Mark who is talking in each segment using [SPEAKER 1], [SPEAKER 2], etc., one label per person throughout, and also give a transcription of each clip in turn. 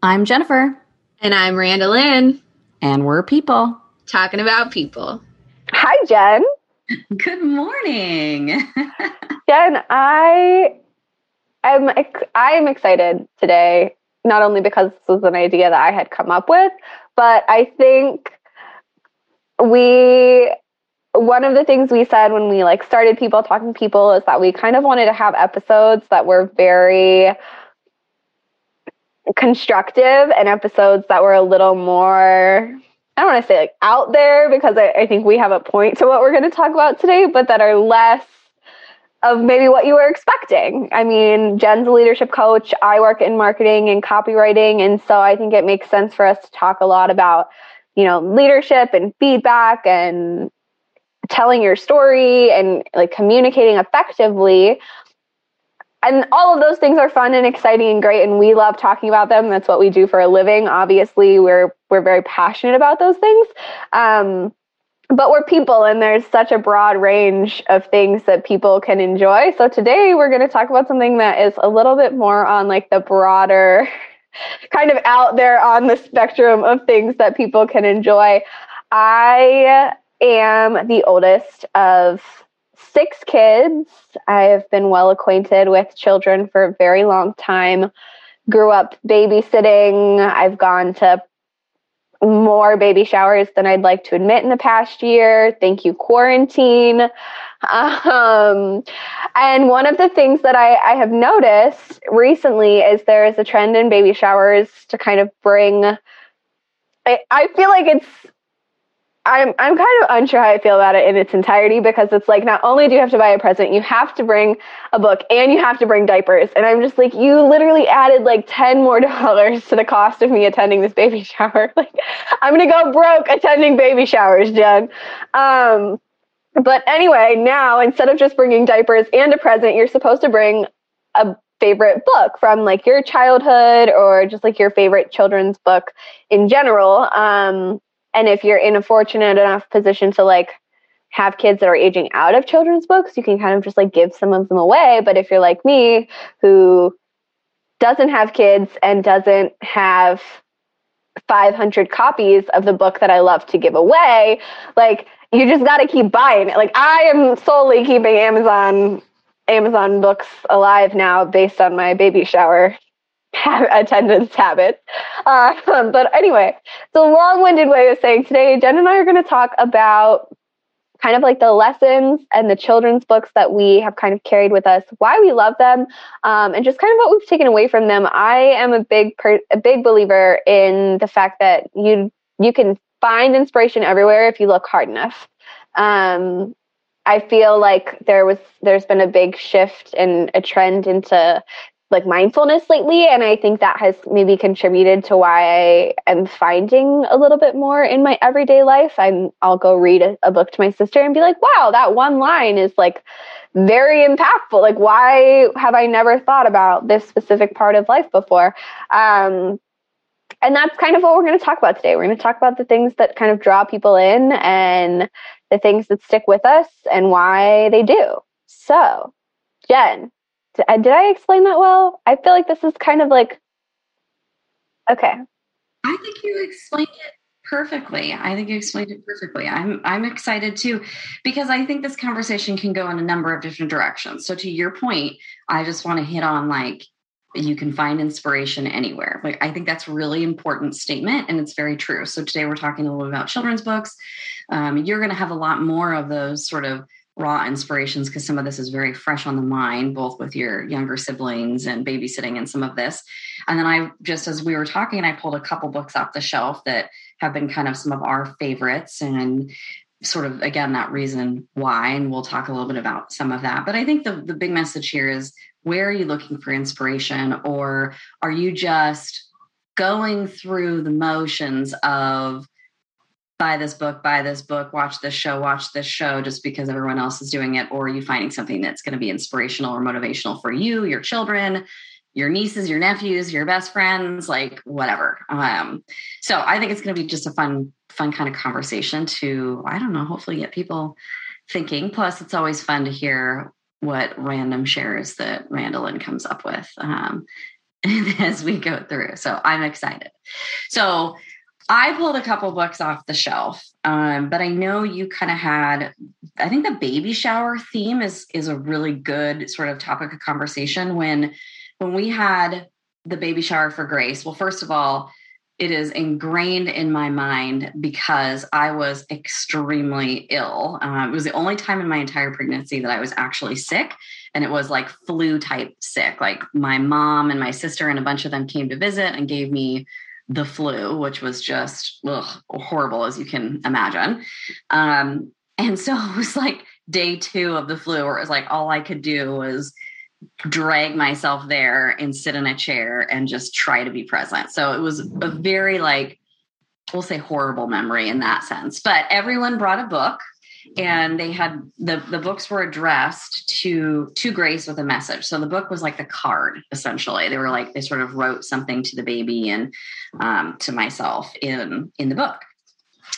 [SPEAKER 1] I'm Jennifer.
[SPEAKER 2] And I'm Randa Lynn.
[SPEAKER 1] And we're people.
[SPEAKER 2] Talking about people.
[SPEAKER 3] Hi, Jen.
[SPEAKER 2] Good morning.
[SPEAKER 3] Jen, I am I am excited today, not only because this was an idea that I had come up with, but I think we one of the things we said when we like started people talking people is that we kind of wanted to have episodes that were very constructive and episodes that were a little more I don't want to say like out there because I, I think we have a point to what we're going to talk about today, but that are less of maybe what you were expecting. I mean, Jen's a leadership coach. I work in marketing and copywriting. And so I think it makes sense for us to talk a lot about, you know, leadership and feedback and telling your story and like communicating effectively and all of those things are fun and exciting and great and we love talking about them that's what we do for a living obviously we're we're very passionate about those things um, but we're people and there's such a broad range of things that people can enjoy so today we're going to talk about something that is a little bit more on like the broader kind of out there on the spectrum of things that people can enjoy i am the oldest of six kids. I've been well acquainted with children for a very long time. Grew up babysitting. I've gone to more baby showers than I'd like to admit in the past year. Thank you, quarantine. Um, and one of the things that I, I have noticed recently is there is a trend in baby showers to kind of bring. I, I feel like it's I'm I'm kind of unsure how I feel about it in its entirety because it's like not only do you have to buy a present, you have to bring a book and you have to bring diapers. And I'm just like, you literally added like ten more dollars to the cost of me attending this baby shower. like I'm gonna go broke attending baby showers, Jen. Um, but anyway, now instead of just bringing diapers and a present, you're supposed to bring a favorite book from like your childhood or just like your favorite children's book in general. Um, and if you're in a fortunate enough position to like have kids that are aging out of children's books, you can kind of just like give some of them away. But if you're like me, who doesn't have kids and doesn't have 500 copies of the book that I love to give away, like you just got to keep buying it. Like I am solely keeping Amazon Amazon books alive now based on my baby shower ha- attendance habits. Um, but anyway, it's a long winded way of saying today, Jen and I are going to talk about kind of like the lessons and the children's books that we have kind of carried with us, why we love them, um, and just kind of what we've taken away from them. I am a big per- a big believer in the fact that you you can find inspiration everywhere if you look hard enough. Um, I feel like there was there's been a big shift and a trend into like mindfulness lately and i think that has maybe contributed to why i am finding a little bit more in my everyday life i'm i'll go read a, a, book to my sister and be like wow that one line is like very impactful like why have i never thought about this specific part of life before um, and that's kind of what we're going to talk about today we're going to talk about the things that kind of draw people in and the things that stick with us and why they do so jen uh, did I explain that well? I feel like this is kind of like okay.
[SPEAKER 2] I think you explained it perfectly. I think you explained it perfectly. I'm I'm excited too because I think this conversation can go in a number of different directions. So to your point, I just want to hit on like you can find inspiration anywhere. Like I think that's a really important statement and it's very true. So today we're talking a little about children's books. Um, you're going to have a lot more of those sort of raw inspirations because some of this is very fresh on the mind, both with your younger siblings and babysitting and some of this. And then I just, as we were talking, I pulled a couple books off the shelf that have been kind of some of our favorites and sort of, again, that reason why. And we'll talk a little bit about some of that. But I think the, the big message here is where are you looking for inspiration or are you just going through the motions of buy this book, buy this book, watch this show, watch this show just because everyone else is doing it, or are you finding something that's going to be inspirational or motivational for you, your children, your nieces, your nephews, your best friends, like whatever. Um, so I think it's going to be just a fun, fun kind of conversation to, I don't know, hopefully get people thinking. Plus, it's always fun to hear what random shares that Randa Lynn comes up with um, as we go through. So I'm excited. So I pulled a couple books off the shelf, um, but I know you kind of had. I think the baby shower theme is is a really good sort of topic of conversation when when we had the baby shower for Grace. Well, first of all, it is ingrained in my mind because I was extremely ill. Um, it was the only time in my entire pregnancy that I was actually sick. And it was like flu type sick. Like my mom and my sister and a bunch of them came to visit and gave me the flu, which was just ugh, horrible as you can imagine. Um, and so it was like day two of the flu, where it was like all I could do was drag myself there and sit in a chair and just try to be present. So it was a very like, we'll say horrible memory in that sense. But everyone brought a book and they had the the books were addressed to to grace with a message so the book was like the card essentially they were like they sort of wrote something to the baby and um, to myself in in the book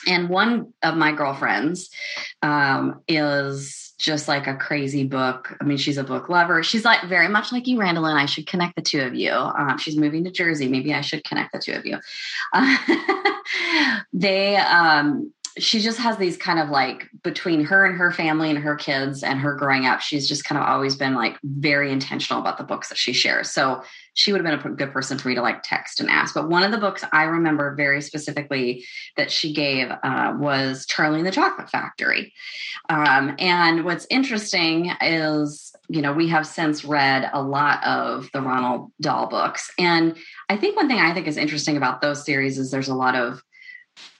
[SPEAKER 2] and one of my girlfriends um, is just like a crazy book. I mean, she's a book lover. She's like very much like you, Randall, and I should connect the two of you. Um, she's moving to Jersey. Maybe I should connect the two of you. Uh, they um, she just has these kind of like between her and her family and her kids and her growing up, she's just kind of always been like very intentional about the books that she shares. So she would have been a good person for me to like text and ask. But one of the books I remember very specifically that she gave uh, was Charlie and the Chocolate Factory. Um, and what's interesting is, you know, we have since read a lot of the Roald Dahl books. And I think one thing I think is interesting about those series is there's a lot of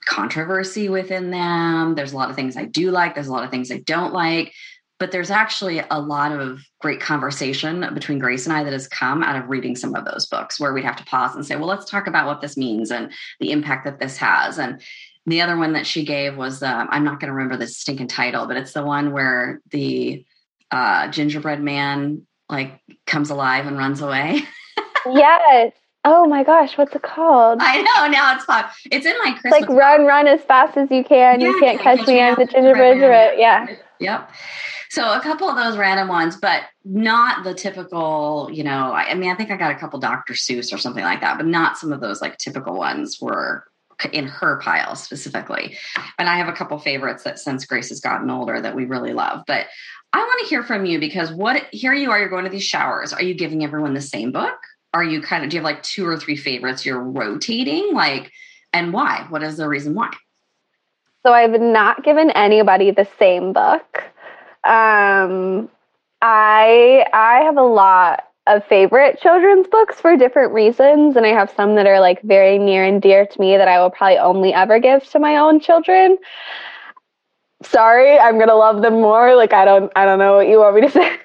[SPEAKER 2] controversy within them. There's a lot of things I do like, there's a lot of things I don't like. But there's actually a lot of great conversation between Grace and I that has come out of reading some of those books where we'd have to pause and say, well, let's talk about what this means and the impact that this has. And the other one that she gave was um, I'm not going to remember the stinking title, but it's the one where the uh, gingerbread man like comes alive and runs away.
[SPEAKER 3] yes. Oh my gosh, what's it called?
[SPEAKER 2] I know now it's pop. It's in my Christmas.
[SPEAKER 3] Like run, run as fast as you can. Yeah, you can't catch, catch me. I'm the gingerbread right, Yeah.
[SPEAKER 2] Yep. So a couple of those random ones, but not the typical. You know, I, I mean, I think I got a couple Dr. Seuss or something like that, but not some of those like typical ones were in her pile specifically. And I have a couple favorites that since Grace has gotten older that we really love, but. I want to hear from you because what here you are, you're going to these showers. Are you giving everyone the same book? are you kind of do you have like two or three favorites you're rotating like and why what is the reason why
[SPEAKER 3] so i've not given anybody the same book um i i have a lot of favorite children's books for different reasons and i have some that are like very near and dear to me that i will probably only ever give to my own children sorry i'm gonna love them more like i don't i don't know what you want me to say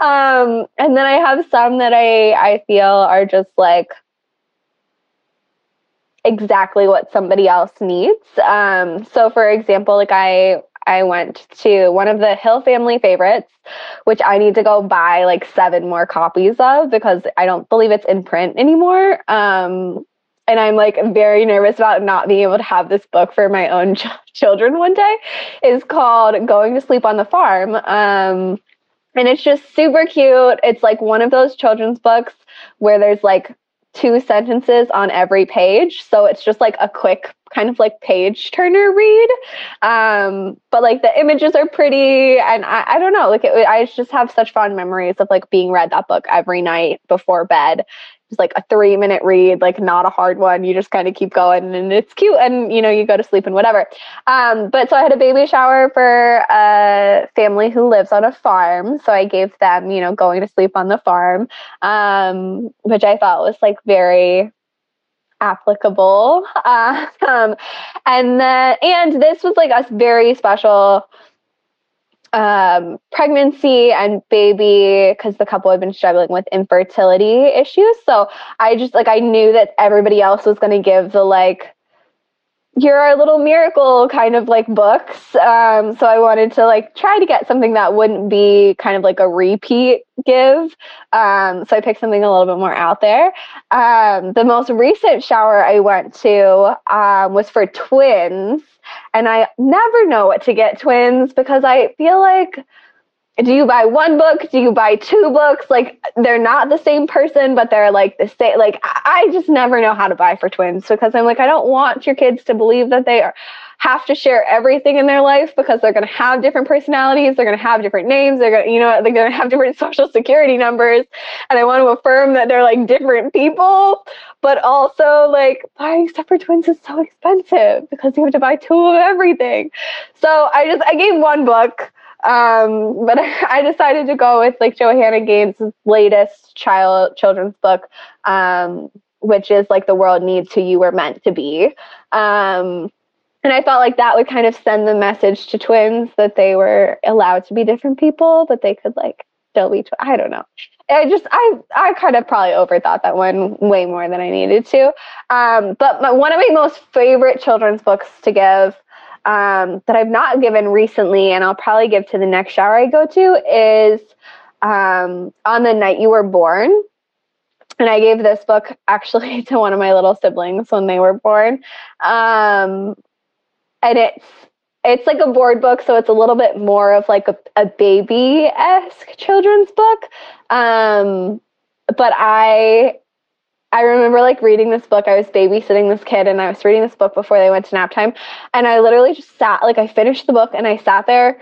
[SPEAKER 3] um, and then I have some that I I feel are just like exactly what somebody else needs. Um, so for example, like I I went to one of the Hill family favorites, which I need to go buy like seven more copies of because I don't believe it's in print anymore. Um, and I'm like very nervous about not being able to have this book for my own ch- children one day. Is called Going to Sleep on the Farm. Um, and it's just super cute. It's like one of those children's books where there's like two sentences on every page. So it's just like a quick kind of like page turner read. Um, but like the images are pretty. And I, I don't know, like it, I just have such fond memories of like being read that book every night before bed just like a three minute read, like not a hard one. You just kind of keep going and it's cute and you know, you go to sleep and whatever. Um, but so I had a baby shower for a family who lives on a farm. So I gave them, you know, going to sleep on the farm, um, which I thought was like very applicable. Uh, um, and then, and this was like a very special um, pregnancy and baby because the couple had been struggling with infertility issues. So I just like I knew that everybody else was going to give the like you're our little miracle kind of like books. Um, so I wanted to like try to get something that wouldn't be kind of like a repeat give. Um, so I picked something a little bit more out there. Um, the most recent shower I went to um, was for twins. And I never know what to get twins because I feel like do you buy one book? Do you buy two books? Like they're not the same person, but they're like the same. Like I just never know how to buy for twins because I'm like I don't want your kids to believe that they are have to share everything in their life because they're going to have different personalities, they're going to have different names, they're going to you know they're going to have different social security numbers, and I want to affirm that they're like different people. But also, like, buying separate twins is so expensive because you have to buy two of everything. So I just, I gave one book. Um, but I, I decided to go with like Joanna Gaines' latest child children's book, um, which is like the world needs who you were meant to be. Um, and I felt like that would kind of send the message to twins that they were allowed to be different people, but they could like Dolby. Tw- I don't know. I just I I kind of probably overthought that one way more than I needed to. Um, but my, one of my most favorite children's books to give um, that I've not given recently, and I'll probably give to the next shower I go to is um, on the night you were born. And I gave this book actually to one of my little siblings when they were born. Um, and it's it's like a board book, so it's a little bit more of like a, a baby esque children's book. Um, but I I remember like reading this book. I was babysitting this kid and I was reading this book before they went to nap time. And I literally just sat, like, I finished the book and I sat there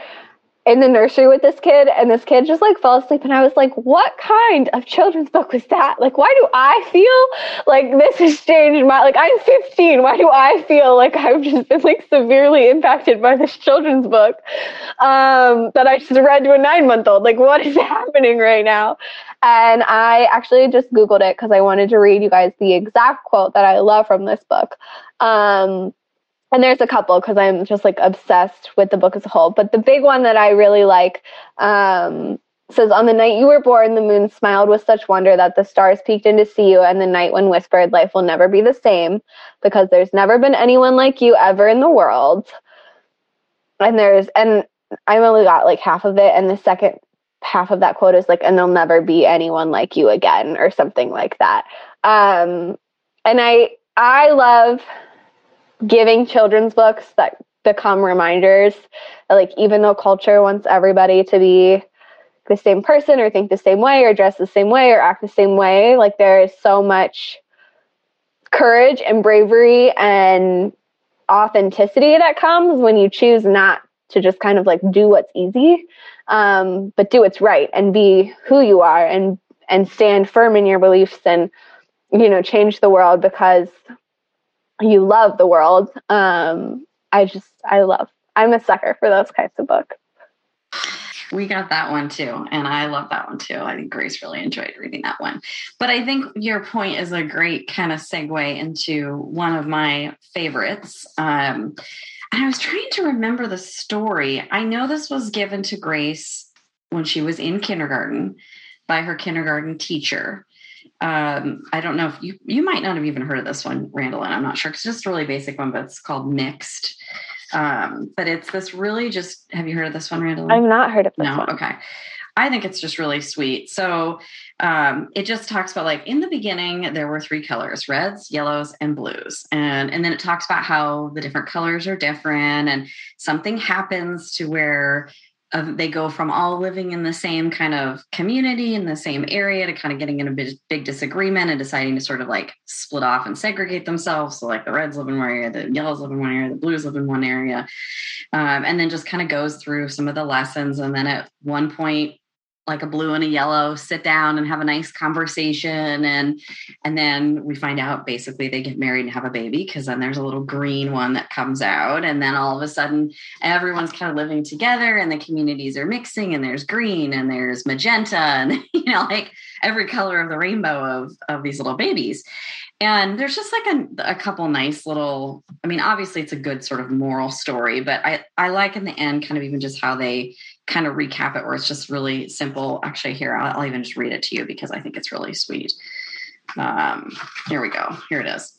[SPEAKER 3] in the nursery with this kid and this kid just like fell asleep and i was like what kind of children's book was that like why do i feel like this has changed my like i'm 15 why do i feel like i've just been like severely impacted by this children's book um, that i just read to a nine month old like what is happening right now and i actually just googled it because i wanted to read you guys the exact quote that i love from this book um, and there's a couple because I'm just like obsessed with the book as a whole. But the big one that I really like um, says, On the night you were born, the moon smiled with such wonder that the stars peeked in to see you, and the night when whispered, Life will never be the same because there's never been anyone like you ever in the world. And there's, and I only got like half of it, and the second half of that quote is like, And there'll never be anyone like you again, or something like that. Um, and I, I love giving children's books that become reminders like even though culture wants everybody to be the same person or think the same way or dress the same way or act the same way like there is so much courage and bravery and authenticity that comes when you choose not to just kind of like do what's easy um, but do what's right and be who you are and and stand firm in your beliefs and you know change the world because you love the world. Um, I just, I love, I'm a sucker for those kinds of books.
[SPEAKER 2] We got that one too. And I love that one too. I think Grace really enjoyed reading that one. But I think your point is a great kind of segue into one of my favorites. Um, and I was trying to remember the story. I know this was given to Grace when she was in kindergarten by her kindergarten teacher um, I don't know if you you might not have even heard of this one, Randall, and I'm not sure. It's just a really basic one, but it's called mixed. Um, but it's this really just have you heard of this one, Randall?
[SPEAKER 3] I've not heard of this.
[SPEAKER 2] No,
[SPEAKER 3] one.
[SPEAKER 2] okay. I think it's just really sweet. So um, it just talks about like in the beginning there were three colors: reds, yellows, and blues. And and then it talks about how the different colors are different, and something happens to where of they go from all living in the same kind of community in the same area to kind of getting in a big, big disagreement and deciding to sort of like split off and segregate themselves. So like the reds live in one area, the yellows live in one area, the blues live in one area, um, and then just kind of goes through some of the lessons. And then at one point, like a blue and a yellow sit down and have a nice conversation and and then we find out basically they get married and have a baby because then there's a little green one that comes out and then all of a sudden everyone's kind of living together and the communities are mixing and there's green and there's magenta and you know like every color of the rainbow of of these little babies and there's just like a, a couple nice little i mean obviously it's a good sort of moral story but i i like in the end kind of even just how they kind of recap it where it's just really simple. Actually, here, I'll, I'll even just read it to you because I think it's really sweet. Um, here we go. Here it is.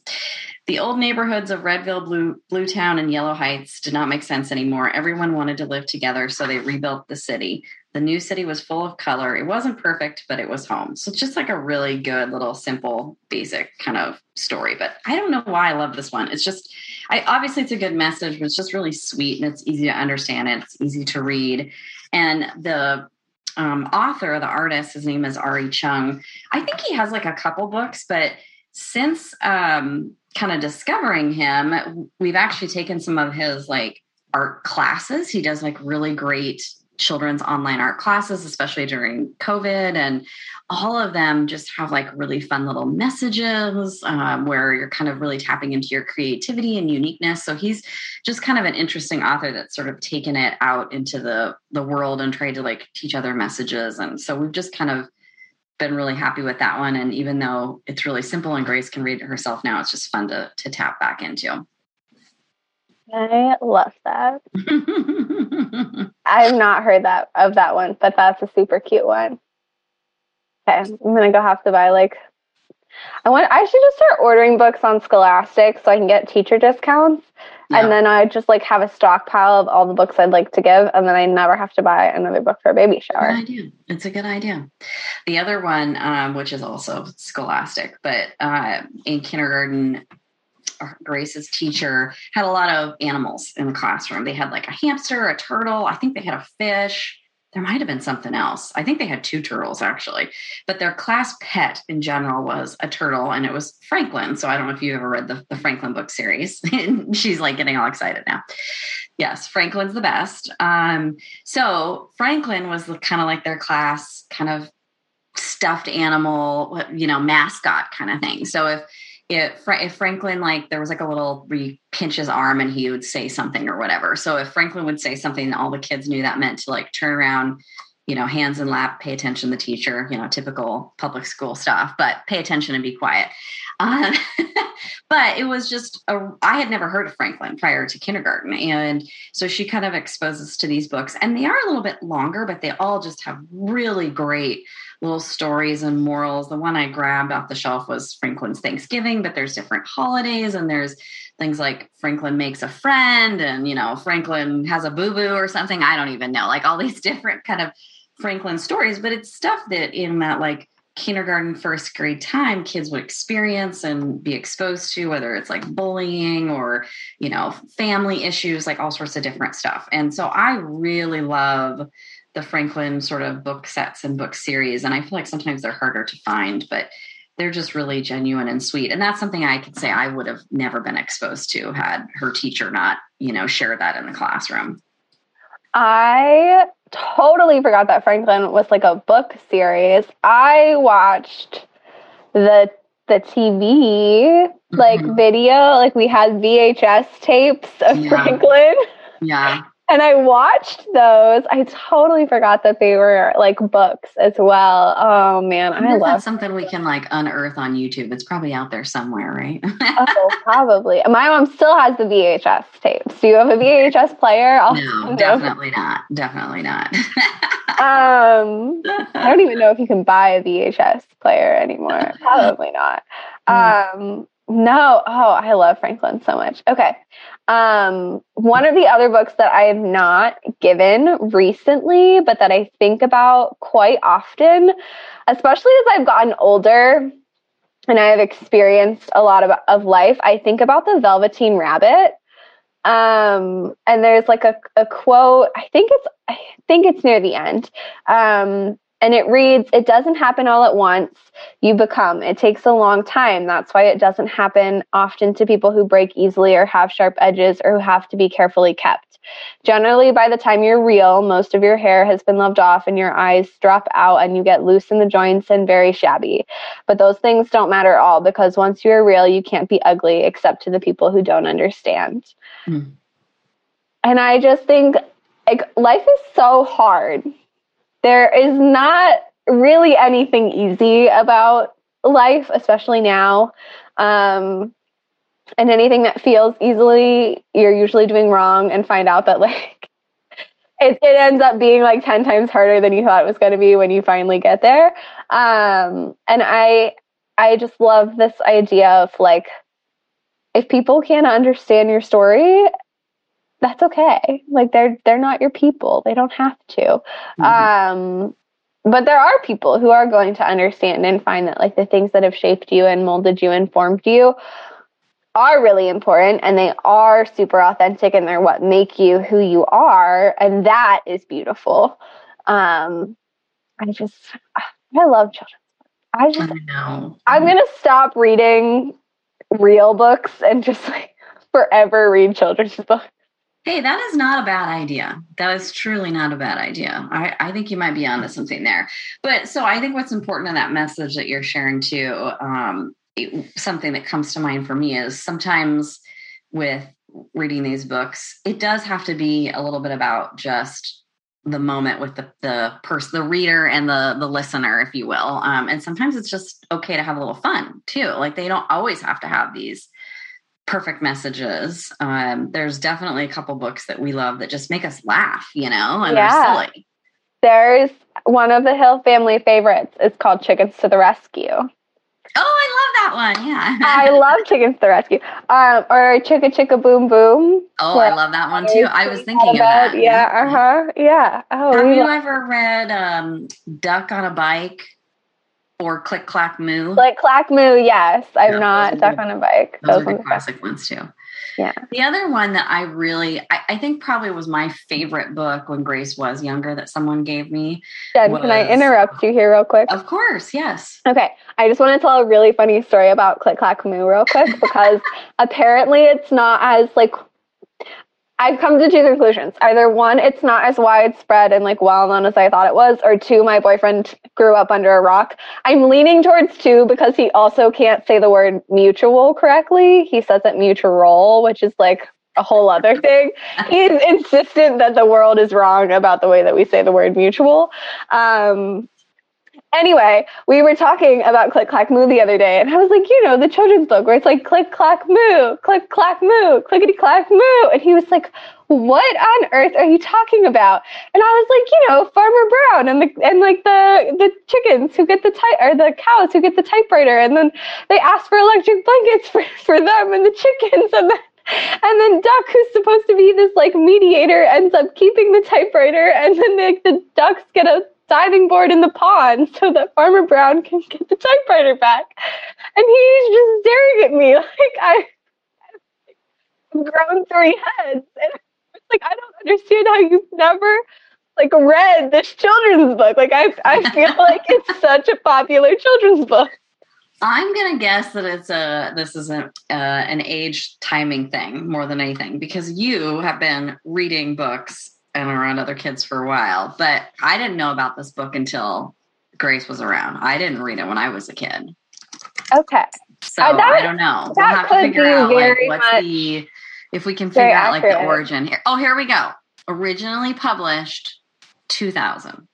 [SPEAKER 2] The old neighborhoods of Redville, Blue, Blue Town, and Yellow Heights did not make sense anymore. Everyone wanted to live together, so they rebuilt the city. The new city was full of color. It wasn't perfect, but it was home. So it's just like a really good little simple basic kind of story. But I don't know why I love this one. It's just I obviously it's a good message, but it's just really sweet and it's easy to understand. And it's easy to read. And the um, author, the artist, his name is Arree Chung. I think he has like a couple books, but since um, kind of discovering him, we've actually taken some of his like art classes. He does like really great children's online art classes, especially during COVID. And all of them just have like really fun little messages um, where you're kind of really tapping into your creativity and uniqueness. So he's just kind of an interesting author that's sort of taken it out into the, the world and tried to like teach other messages. And so we've just kind of been really happy with that one. And even though it's really simple and Grace can read it herself now, it's just fun to, to tap back into.
[SPEAKER 3] I love that. I've not heard that of that one, but that's a super cute one. Okay, I'm gonna go have to buy like I want I should just start ordering books on Scholastic so I can get teacher discounts. Yeah. And then I just like have a stockpile of all the books I'd like to give, and then I never have to buy another book for a baby shower. Good idea.
[SPEAKER 2] It's a good idea. The other one, um, which is also Scholastic, but uh, in kindergarten, Grace's teacher, had a lot of animals in the classroom. They had like a hamster, a turtle. I think they had a fish. There might have been something else. I think they had two turtles actually, but their class pet in general was a turtle and it was Franklin. So I don't know if you ever read the, the Franklin book series. She's like getting all excited now. Yes, Franklin's the best. Um, so Franklin was kind of like their class kind of stuffed animal, you know, mascot kind of thing. So if if, if Franklin like there was like a little re pinch his arm and he would say something or whatever. So if Franklin would say something, all the kids knew that meant to like turn around, you know, hands in lap, pay attention to the teacher, you know, typical public school stuff, but pay attention and be quiet. Um, but it was just a, I had never heard of Franklin prior to kindergarten, and so she kind of exposes to these books, and they are a little bit longer, but they all just have really great little stories and morals. The one I grabbed off the shelf was Franklin's Thanksgiving, but there's different holidays and there's things like Franklin makes a friend and, you know, Franklin has a boo boo or something. I don't even know. Like all these different kind of Franklin stories, but it's stuff that in that like kindergarten, first grade time, kids would experience and be exposed to, whether it's like bullying or, you know, family issues, like all sorts of different stuff. And so I really love the Franklin sort of book sets and book series. And I feel like sometimes they're harder to find, but they're just really genuine and sweet. And that's something I could say I would have never been exposed to had her teacher not, you know, shared that in the classroom.
[SPEAKER 3] I totally forgot that Franklin was like a book series. I watched the the TV like mm-hmm. video, like we had VHS tapes of yeah. Franklin.
[SPEAKER 2] Yeah
[SPEAKER 3] and I watched those. I totally forgot that they were like books as well. Oh man, I
[SPEAKER 2] Isn't love something we can like unearth on YouTube. It's probably out there somewhere, right? oh,
[SPEAKER 3] probably. My mom still has the VHS tapes. Do you have a VHS player?
[SPEAKER 2] I'll no, definitely know. not. Definitely not.
[SPEAKER 3] um, I don't even know if you can buy a VHS player anymore. Probably not. Hmm. Um, no. Oh, I love Franklin so much. Okay. Um, one of the other books that I have not given recently, but that I think about quite often, especially as I've gotten older and I have experienced a lot of, of life, I think about the Velveteen Rabbit. Um, and there's like a, a quote, I think it's, I think it's near the end. Um, and it reads, It doesn't happen all at once. You become. It takes a long time. That's why it doesn't happen often to people who break easily or have sharp edges or who have to be carefully kept. Generally, by the time you're real, most of your hair has been loved off and your eyes drop out and you get loose in the joints and very shabby. But those things don't matter at all because once you're real, you can't be ugly except to the people who don't understand. Mm. And I just think like life is so hard there is not really anything easy about life, especially now. Um, and anything that feels easily, you're usually doing wrong and find out that, like, it, it ends up being like 10 times harder than you thought it was going to be when you finally get there. Um, and I, I just love this idea of like, if people can't understand your story that's okay. Like they're they're not your people. They don't have to. Mm-hmm. Um, but there are people who are going to understand and find that like the things that have shaped you and molded you and formed you are really important and they are super authentic and they're what make you who you are and that is beautiful. Um, I just I love children. I just I I'm going to stop reading real books and just like forever read children's books.
[SPEAKER 2] Hey, that is not a bad idea. That is truly not a bad idea. I, I, think you might be onto something there. But so I think what's important in that message that you're sharing too, um, it, something that comes to mind for me is sometimes with reading these books, it does have to be a little bit about just the moment with the the person, the reader, and the the listener, if you will. Um, and sometimes it's just okay to have a little fun too. Like they don't always have to have these perfect messages. Um, there's definitely a couple books that we love that just make us laugh, you know, and yeah. they're silly.
[SPEAKER 3] There's one of the Hill family favorites. It's called Chickens to the Rescue.
[SPEAKER 2] Oh, I love that one. Yeah. I
[SPEAKER 3] love Chickens to the Rescue. Um, or Chicka Chicka Boom Boom.
[SPEAKER 2] Oh, I love that one too. I was thinking of that.
[SPEAKER 3] Yeah. Uh huh. Yeah. Oh, Have you
[SPEAKER 2] love- ever read um, Duck on a Bike? Or click clack moo.
[SPEAKER 3] Click clack moo. Yes, I'm yeah, not duck on a bike.
[SPEAKER 2] Those, those are the classic ones
[SPEAKER 3] too.
[SPEAKER 2] Yeah. The other one that I really, I, I, think probably was my favorite book when Grace was younger that someone gave me. Jen,
[SPEAKER 3] was, can I interrupt you here real quick?
[SPEAKER 2] Of course, yes.
[SPEAKER 3] Okay. I just want to tell a really funny story about Click Clack Moo real quick because apparently it's not as like I've come to two conclusions. Either one, it's not as widespread and like well known as I thought it was, or two, my boyfriend grew up under a rock. I'm leaning towards two because he also can't say the word mutual correctly. He says it mutual, which is like a whole other thing. He's insistent that the world is wrong about the way that we say the word mutual. Um, anyway, we were talking about Click Clack Moo the other day, and I was like, you know, the children's book where it's like Click Clack Moo, Click Clack Moo, Clickety Clack Moo, and he was like, what on earth are you talking about? And I was like, you know, Farmer Brown and the and like the the chickens who get the type or the cows who get the typewriter, and then they ask for electric blankets for, for them and the chickens, and then and then Duck, who's supposed to be this like mediator, ends up keeping the typewriter, and then like the ducks get a diving board in the pond so that Farmer Brown can get the typewriter back. And he's just staring at me like I, I've grown three heads. And it's like, I don't understand how you've never like read this children's book. Like I, I feel like it's such a popular children's book.
[SPEAKER 2] I'm gonna guess that it's a this is not uh, an age timing thing more than anything because you have been reading books and around other kids for a while. But I didn't know about this book until Grace was around. I didn't read it when I was a kid.
[SPEAKER 3] Okay.
[SPEAKER 2] So uh, that, I don't know. We'll have to figure out like, what's the if we can figure out like the origin here. Oh, here we go. Originally published 2000.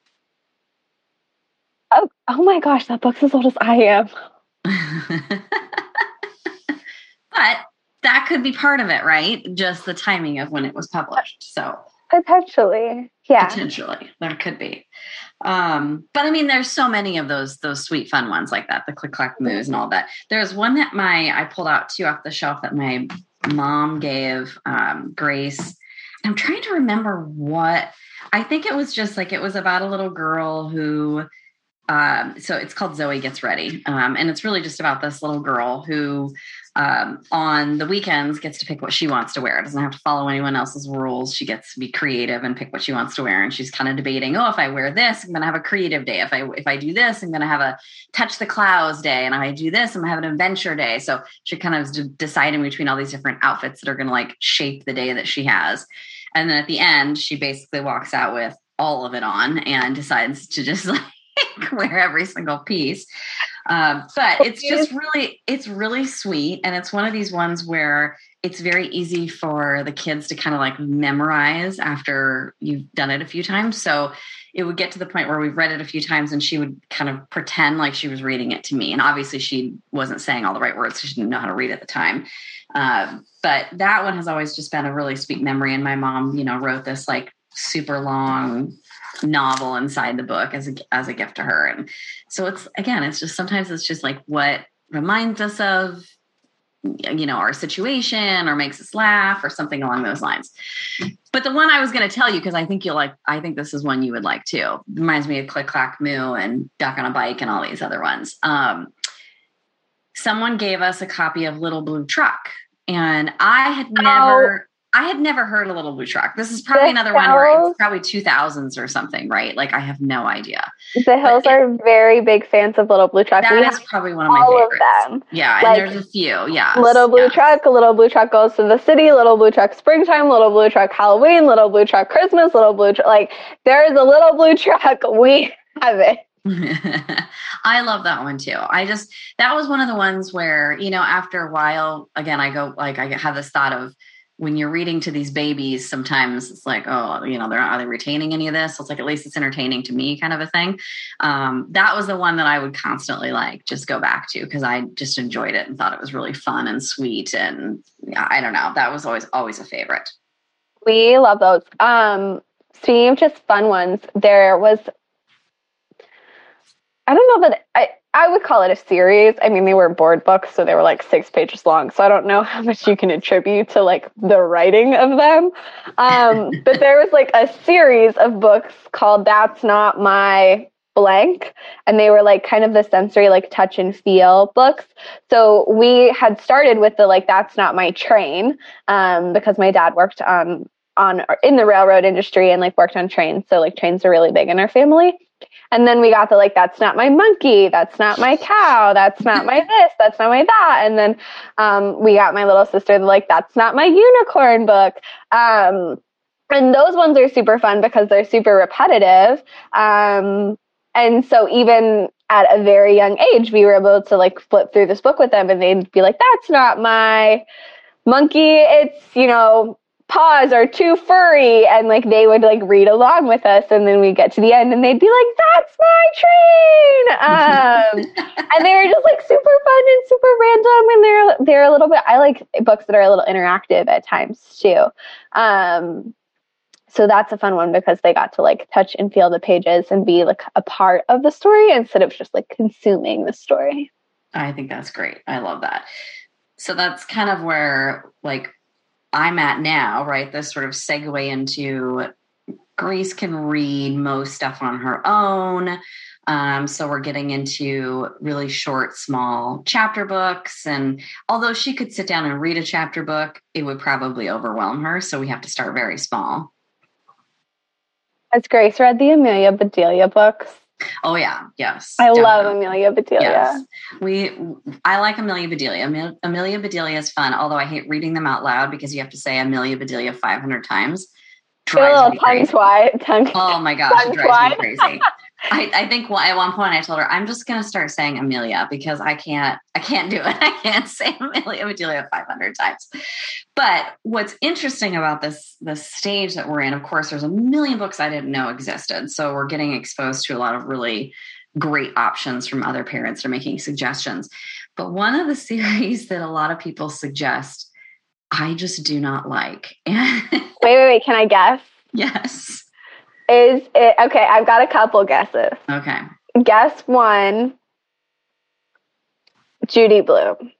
[SPEAKER 3] Oh, oh my gosh, that book's as old as I am.
[SPEAKER 2] but that could be part of it, right? Just the timing of when it was published. So
[SPEAKER 3] Potentially. Yeah.
[SPEAKER 2] Potentially. There could be. Um, but I mean, there's so many of those those sweet fun ones like that, the click clack mm-hmm. moves and all that. There's one that my I pulled out too off the shelf that my mom gave um, Grace. I'm trying to remember what I think it was just like it was about a little girl who um, so it's called Zoe Gets Ready. Um, and it's really just about this little girl who um, on the weekends gets to pick what she wants to wear. Doesn't have to follow anyone else's rules. She gets to be creative and pick what she wants to wear. And she's kind of debating, oh, if I wear this, I'm going to have a creative day. If I if I do this, I'm going to have a touch the clouds day. And if I do this, I'm going to have an adventure day. So she kind of is deciding between all these different outfits that are going to like shape the day that she has. And then at the end, she basically walks out with all of it on and decides to just like wear every single piece. Um, but it's just really, it's really sweet. And it's one of these ones where it's very easy for the kids to kind of like memorize after you've done it a few times. So it would get to the point where we've read it a few times and she would kind of pretend like she was reading it to me. And obviously she wasn't saying all the right words. So she didn't know how to read at the time. Uh, but that one has always just been a really sweet memory. And my mom, you know, wrote this like super long novel inside the book as a, as a gift to her. And so it's, again, it's just sometimes it's just like what reminds us of, you know, our situation or makes us laugh or something along those lines. But the one I was going to tell you, because I think you'll like, I think this is one you would like too. Reminds me of Click Clack Moo and Duck on a Bike and all these other ones. Um, someone gave us a copy of Little Blue Truck. And I had oh, never. Oh I had never heard of Little Blue Truck. This is probably the another hills, one where it's probably 2000s or something, right? Like, I have no idea.
[SPEAKER 3] The Hills but are it, very big fans of Little Blue Truck.
[SPEAKER 2] That we is probably one of my favorites. Of them. Yeah, like, and there's a few. Yeah.
[SPEAKER 3] Little Blue yes. Truck, Little Blue Truck Goes to the City, Little Blue Truck Springtime, Little Blue Truck Halloween, Little Blue Truck Christmas, Little Blue Truck. Like, there is a Little Blue Truck. We have it.
[SPEAKER 2] I love that one too. I just, that was one of the ones where, you know, after a while, again, I go, like, I have this thought of, when you're reading to these babies, sometimes it's like, oh, you know, they're not, are they retaining any of this? So it's like, at least it's entertaining to me, kind of a thing. Um, that was the one that I would constantly like just go back to because I just enjoyed it and thought it was really fun and sweet. And yeah, I don't know, that was always, always a favorite.
[SPEAKER 3] We love those. Um, speaking of just fun ones, there was, I don't know that I, I would call it a series. I mean, they were board books, so they were like six pages long. So I don't know how much you can attribute to like the writing of them. Um, but there was like a series of books called That's Not My blank and they were like kind of the sensory like touch and feel books so we had started with the like that's not my train um, because my dad worked on on in the railroad industry and like worked on trains so like trains are really big in our family and then we got the like, that's not my monkey, that's not my cow, that's not my this, that's not my that. And then um, we got my little sister the like, that's not my unicorn book. Um, and those ones are super fun because they're super repetitive. Um, and so even at a very young age, we were able to like flip through this book with them and they'd be like, that's not my monkey, it's, you know, paws are too furry and like they would like read along with us and then we'd get to the end and they'd be like that's my train um, and they were just like super fun and super random and they're they're a little bit i like books that are a little interactive at times too um, so that's a fun one because they got to like touch and feel the pages and be like a part of the story instead of just like consuming the story
[SPEAKER 2] i think that's great i love that so that's kind of where like I'm at now, right? This sort of segue into Grace can read most stuff on her own. Um, so we're getting into really short, small chapter books. And although she could sit down and read a chapter book, it would probably overwhelm her. So we have to start very small.
[SPEAKER 3] Has Grace read the Amelia Bedelia books?
[SPEAKER 2] Oh yeah, yes.
[SPEAKER 3] I definitely. love Amelia Bedelia. Yes.
[SPEAKER 2] We I like Amelia Bedelia. Amelia Bedelia is fun, although I hate reading them out loud because you have to say Amelia Bedelia 500 times. a little tongue twine. Tongue, oh my gosh, drives me crazy. I, I, think at one point I told her I'm just gonna start saying Amelia because I can't I can't do it I can't say Amelia Bedelia 500 times. But what's interesting about this this stage that we're in, of course, there's a million books I didn't know existed, so we're getting exposed to a lot of really great options from other parents that are making suggestions. But one of the series that a lot of people suggest, I just do not like.
[SPEAKER 3] wait, wait, wait! Can I guess?
[SPEAKER 2] Yes.
[SPEAKER 3] Is it okay? I've got a couple guesses.
[SPEAKER 2] Okay.
[SPEAKER 3] Guess one Judy Blume.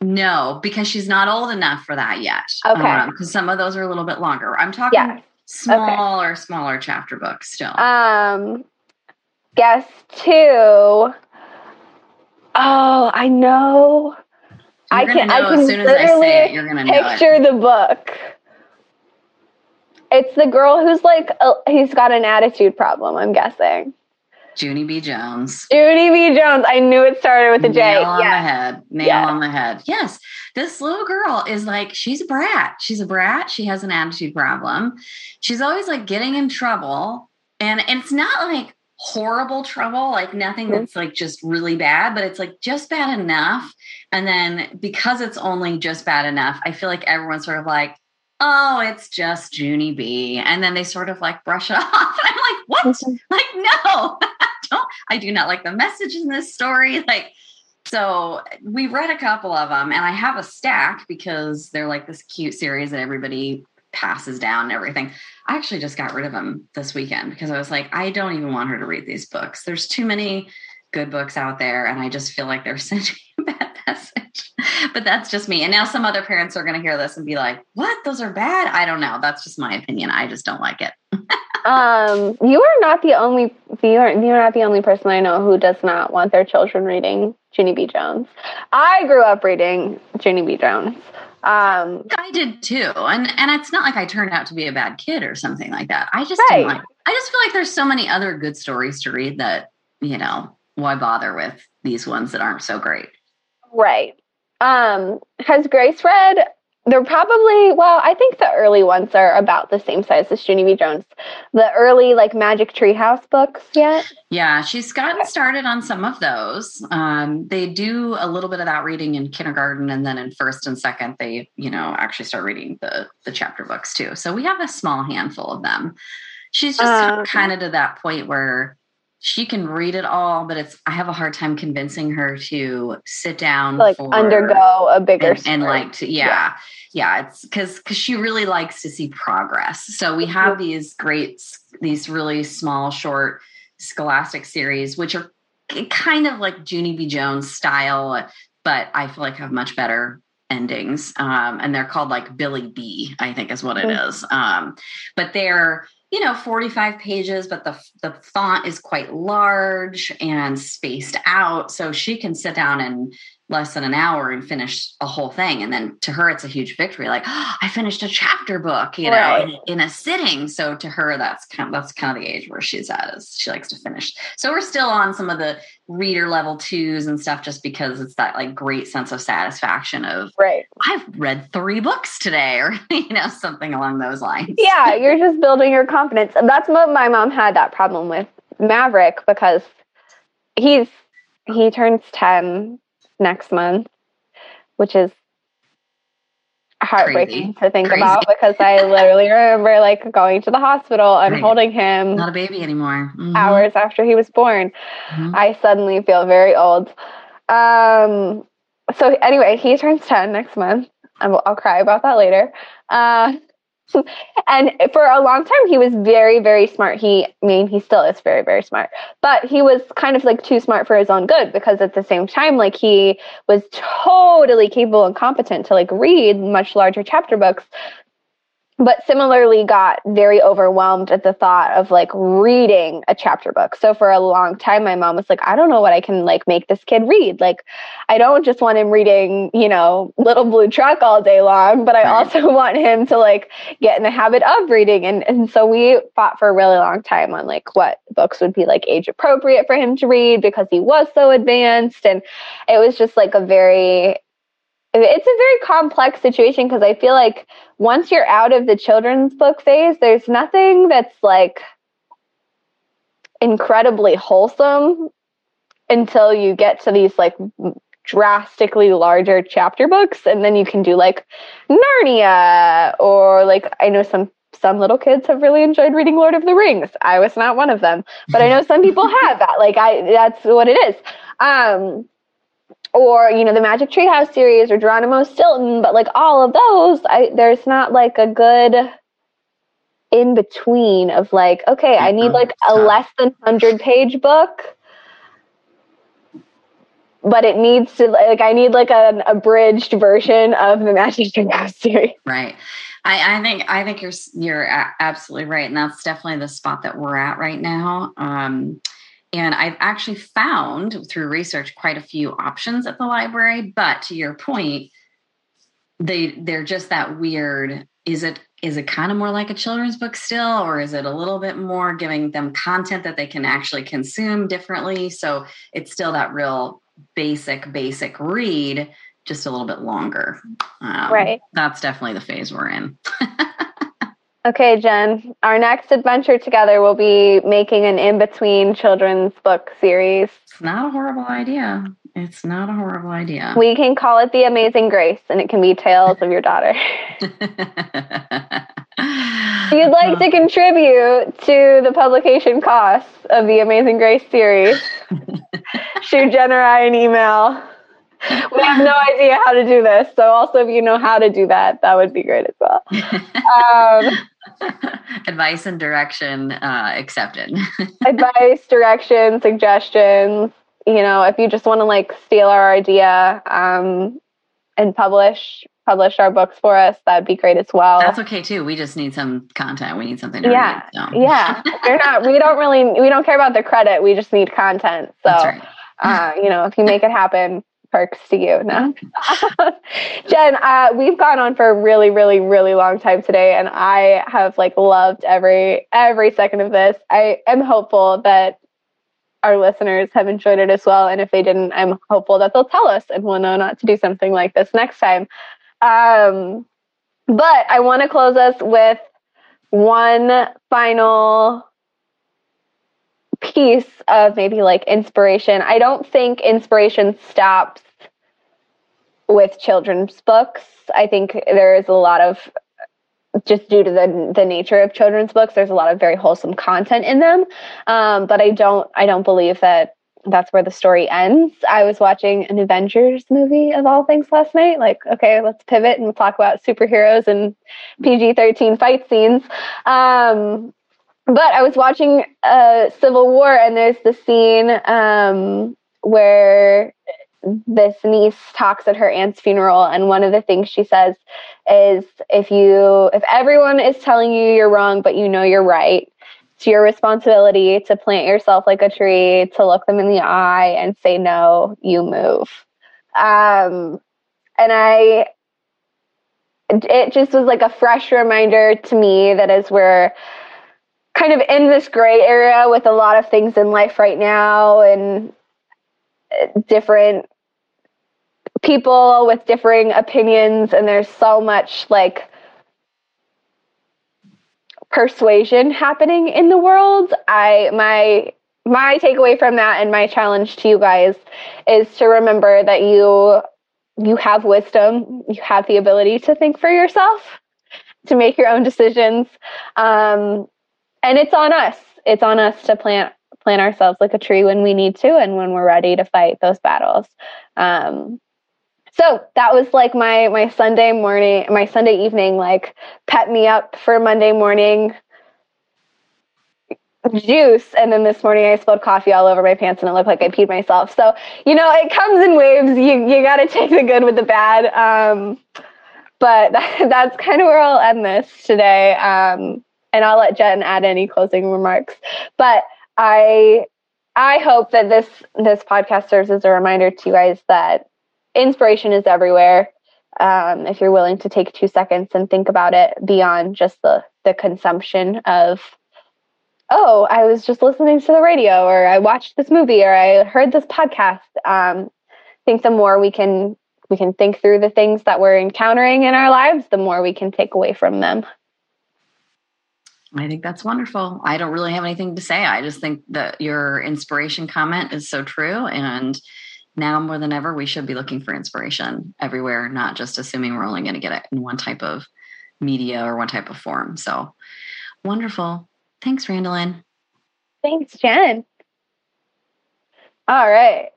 [SPEAKER 2] No, because she's not old enough for that yet.
[SPEAKER 3] Okay.
[SPEAKER 2] Because um, some of those are a little bit longer. I'm talking smaller, okay. smaller chapter books still.
[SPEAKER 3] Um, guess two. Oh, I know. You're I can. Know I can as soon as I say it, you're gonna picture the book. It's the girl who's like, he's got an attitude problem, I'm guessing.
[SPEAKER 2] Junie B. Jones.
[SPEAKER 3] Junie B. Jones. I knew it started with a J.
[SPEAKER 2] Nail on yes. the head. Nail yes. on the head. Yes. This little girl is like, she's a brat. She's a brat. She has an attitude problem. She's always like getting in trouble. and it's not like horrible trouble, like nothing that's like just really bad, but it's like just bad enough. And then because it's only just bad enough, I feel like everyone's sort of like, oh, it's just Junie B. And then they sort of like brush it off. And I'm like, what? Mm-hmm. like, no, I don't, I do not like the message in this story. Like, so we read a couple of them and I have a stack because they're like this cute series that everybody passes down and everything. I actually just got rid of them this weekend because I was like, I don't even want her to read these books. There's too many good books out there, and I just feel like they're sending a bad message. But that's just me. And now some other parents are going to hear this and be like, "What? Those are bad." I don't know. That's just my opinion. I just don't like it.
[SPEAKER 3] um, you are not the only you are you are not the only person I know who does not want their children reading Junie B. Jones. I grew up reading Junie B. Jones.
[SPEAKER 2] Um, I did too, and and it's not like I turned out to be a bad kid or something like that. I just right. didn't like. I just feel like there's so many other good stories to read that you know why bother with these ones that aren't so great?
[SPEAKER 3] Right. Um, has Grace read? They're probably well. I think the early ones are about the same size as Junie B. Jones. The early like Magic Tree House books yet?
[SPEAKER 2] Yeah, she's gotten started on some of those. Um, they do a little bit of that reading in kindergarten, and then in first and second, they you know actually start reading the the chapter books too. So we have a small handful of them. She's just um, kind of to that point where she can read it all, but it's I have a hard time convincing her to sit down,
[SPEAKER 3] like for, undergo a bigger
[SPEAKER 2] and, and like to, yeah, yeah, yeah it's because because she really likes to see progress. So we mm-hmm. have these great, these really small, short Scholastic series, which are kind of like Junie B. Jones style, but I feel like have much better endings. Um, and they're called like Billy B. I think is what it mm-hmm. is, Um, but they're you know 45 pages but the the font is quite large and spaced out so she can sit down and less than an hour and finish a whole thing. And then to her, it's a huge victory. Like oh, I finished a chapter book, you right. know, in, in, a sitting. So to her, that's kind of, that's kind of the age where she's at is she likes to finish. So we're still on some of the reader level twos and stuff, just because it's that like great sense of satisfaction of
[SPEAKER 3] right.
[SPEAKER 2] I've read three books today or, you know, something along those lines.
[SPEAKER 3] Yeah. You're just building your confidence. And that's what my mom had that problem with Maverick because he's, he turns 10 next month, which is heartbreaking Crazy. to think Crazy. about because I literally remember like going to the hospital and right. holding him.
[SPEAKER 2] Not a baby anymore. Mm-hmm.
[SPEAKER 3] Hours after he was born, mm-hmm. I suddenly feel very old. Um, so anyway, he turns 10 next month. I'll, I'll cry about that later. Uh, and for a long time, he was very, very smart. He, I mean, he still is very, very smart, but he was kind of like too smart for his own good because at the same time, like he was totally capable and competent to like read much larger chapter books but similarly got very overwhelmed at the thought of like reading a chapter book. So for a long time my mom was like I don't know what I can like make this kid read. Like I don't just want him reading, you know, Little Blue Truck all day long, but I also want him to like get in the habit of reading and and so we fought for a really long time on like what books would be like age appropriate for him to read because he was so advanced and it was just like a very it's a very complex situation because I feel like once you're out of the children's book phase, there's nothing that's like incredibly wholesome until you get to these like drastically larger chapter books and then you can do like Narnia or like I know some some little kids have really enjoyed reading Lord of the Rings. I was not one of them, but I know some people have that. Like I that's what it is. Um or you know the Magic Tree House series or Geronimo Stilton, but like all of those, I, there's not like a good in between of like okay, I need like a less than hundred page book, but it needs to like I need like an abridged version of the Magic Tree House series, right? I, I, think I think you're you're absolutely right, and that's definitely the spot that we're at right now. Um, and I've actually found through research quite a few options at the library. But to your point, they they're just that weird. Is it is it kind of more like a children's book still, or is it a little bit more giving them content that they can actually consume differently? So it's still that real basic basic read, just a little bit longer. Um, right. That's definitely the phase we're in. Okay, Jen, our next adventure together will be making an in between children's book series. It's not a horrible idea. It's not a horrible idea. We can call it The Amazing Grace, and it can be Tales of Your Daughter. if you'd like to contribute to the publication costs of The Amazing Grace series, shoot Jen or I an email. we have no idea how to do this. So also, if you know how to do that, that would be great as well. Um, advice and direction uh, accepted. advice, direction, suggestions. You know, if you just want to like steal our idea um, and publish publish our books for us, that'd be great as well. That's okay too. We just need some content. We need something. yeah, read, so. yeah. are not. We don't really. We don't care about the credit. We just need content. So, right. uh, you know, if you make it happen, perks to you now. Mm-hmm. Jen, uh, we've gone on for a really, really, really long time today, and I have like loved every every second of this. I am hopeful that our listeners have enjoyed it as well, and if they didn't, I'm hopeful that they'll tell us, and we'll know not to do something like this next time. Um, but I want to close us with one final piece of maybe like inspiration. I don't think inspiration stops with children's books. I think there is a lot of just due to the the nature of children's books, there's a lot of very wholesome content in them. Um, but I don't I don't believe that that's where the story ends. I was watching an Avengers movie of all things last night. Like, okay, let's pivot and talk about superheroes and PG thirteen fight scenes. Um, but I was watching uh, Civil War, and there's the scene um, where this niece talks at her aunt's funeral, and one of the things she says is, "If you, if everyone is telling you you're wrong, but you know you're right." It's your responsibility to plant yourself like a tree, to look them in the eye and say, no, you move. Um, and I it just was like a fresh reminder to me that as we're kind of in this gray area with a lot of things in life right now and uh, different people with differing opinions and there's so much like persuasion happening in the world i my my takeaway from that and my challenge to you guys is to remember that you you have wisdom you have the ability to think for yourself to make your own decisions um, and it's on us. It's on us to plant plant ourselves like a tree when we need to and when we're ready to fight those battles. Um, so that was like my my Sunday morning, my Sunday evening, like pet me up for Monday morning juice and then this morning I spilled coffee all over my pants and it looked like I peed myself. So, you know, it comes in waves. You you got to take the good with the bad. Um, but that's kind of where I'll end this today. Um, and I'll let Jen add any closing remarks. But I I hope that this this podcast serves as a reminder to you guys that inspiration is everywhere. Um, if you're willing to take two seconds and think about it beyond just the the consumption of oh i was just listening to the radio or i watched this movie or i heard this podcast um, i think the more we can we can think through the things that we're encountering in our lives the more we can take away from them I think that's wonderful. I don't really have anything to say. I just think that your inspiration comment is so true. And now more than ever, we should be looking for inspiration everywhere, not just assuming we're only going to get it in one type of media or one type of form. So wonderful. Thanks, Randa Lynn. Thanks, Jen. All right.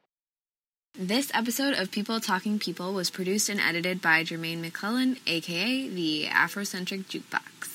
[SPEAKER 3] This episode of People Talking People was produced and edited by Jermaine McClellan, aka the Afrocentric Jukebox.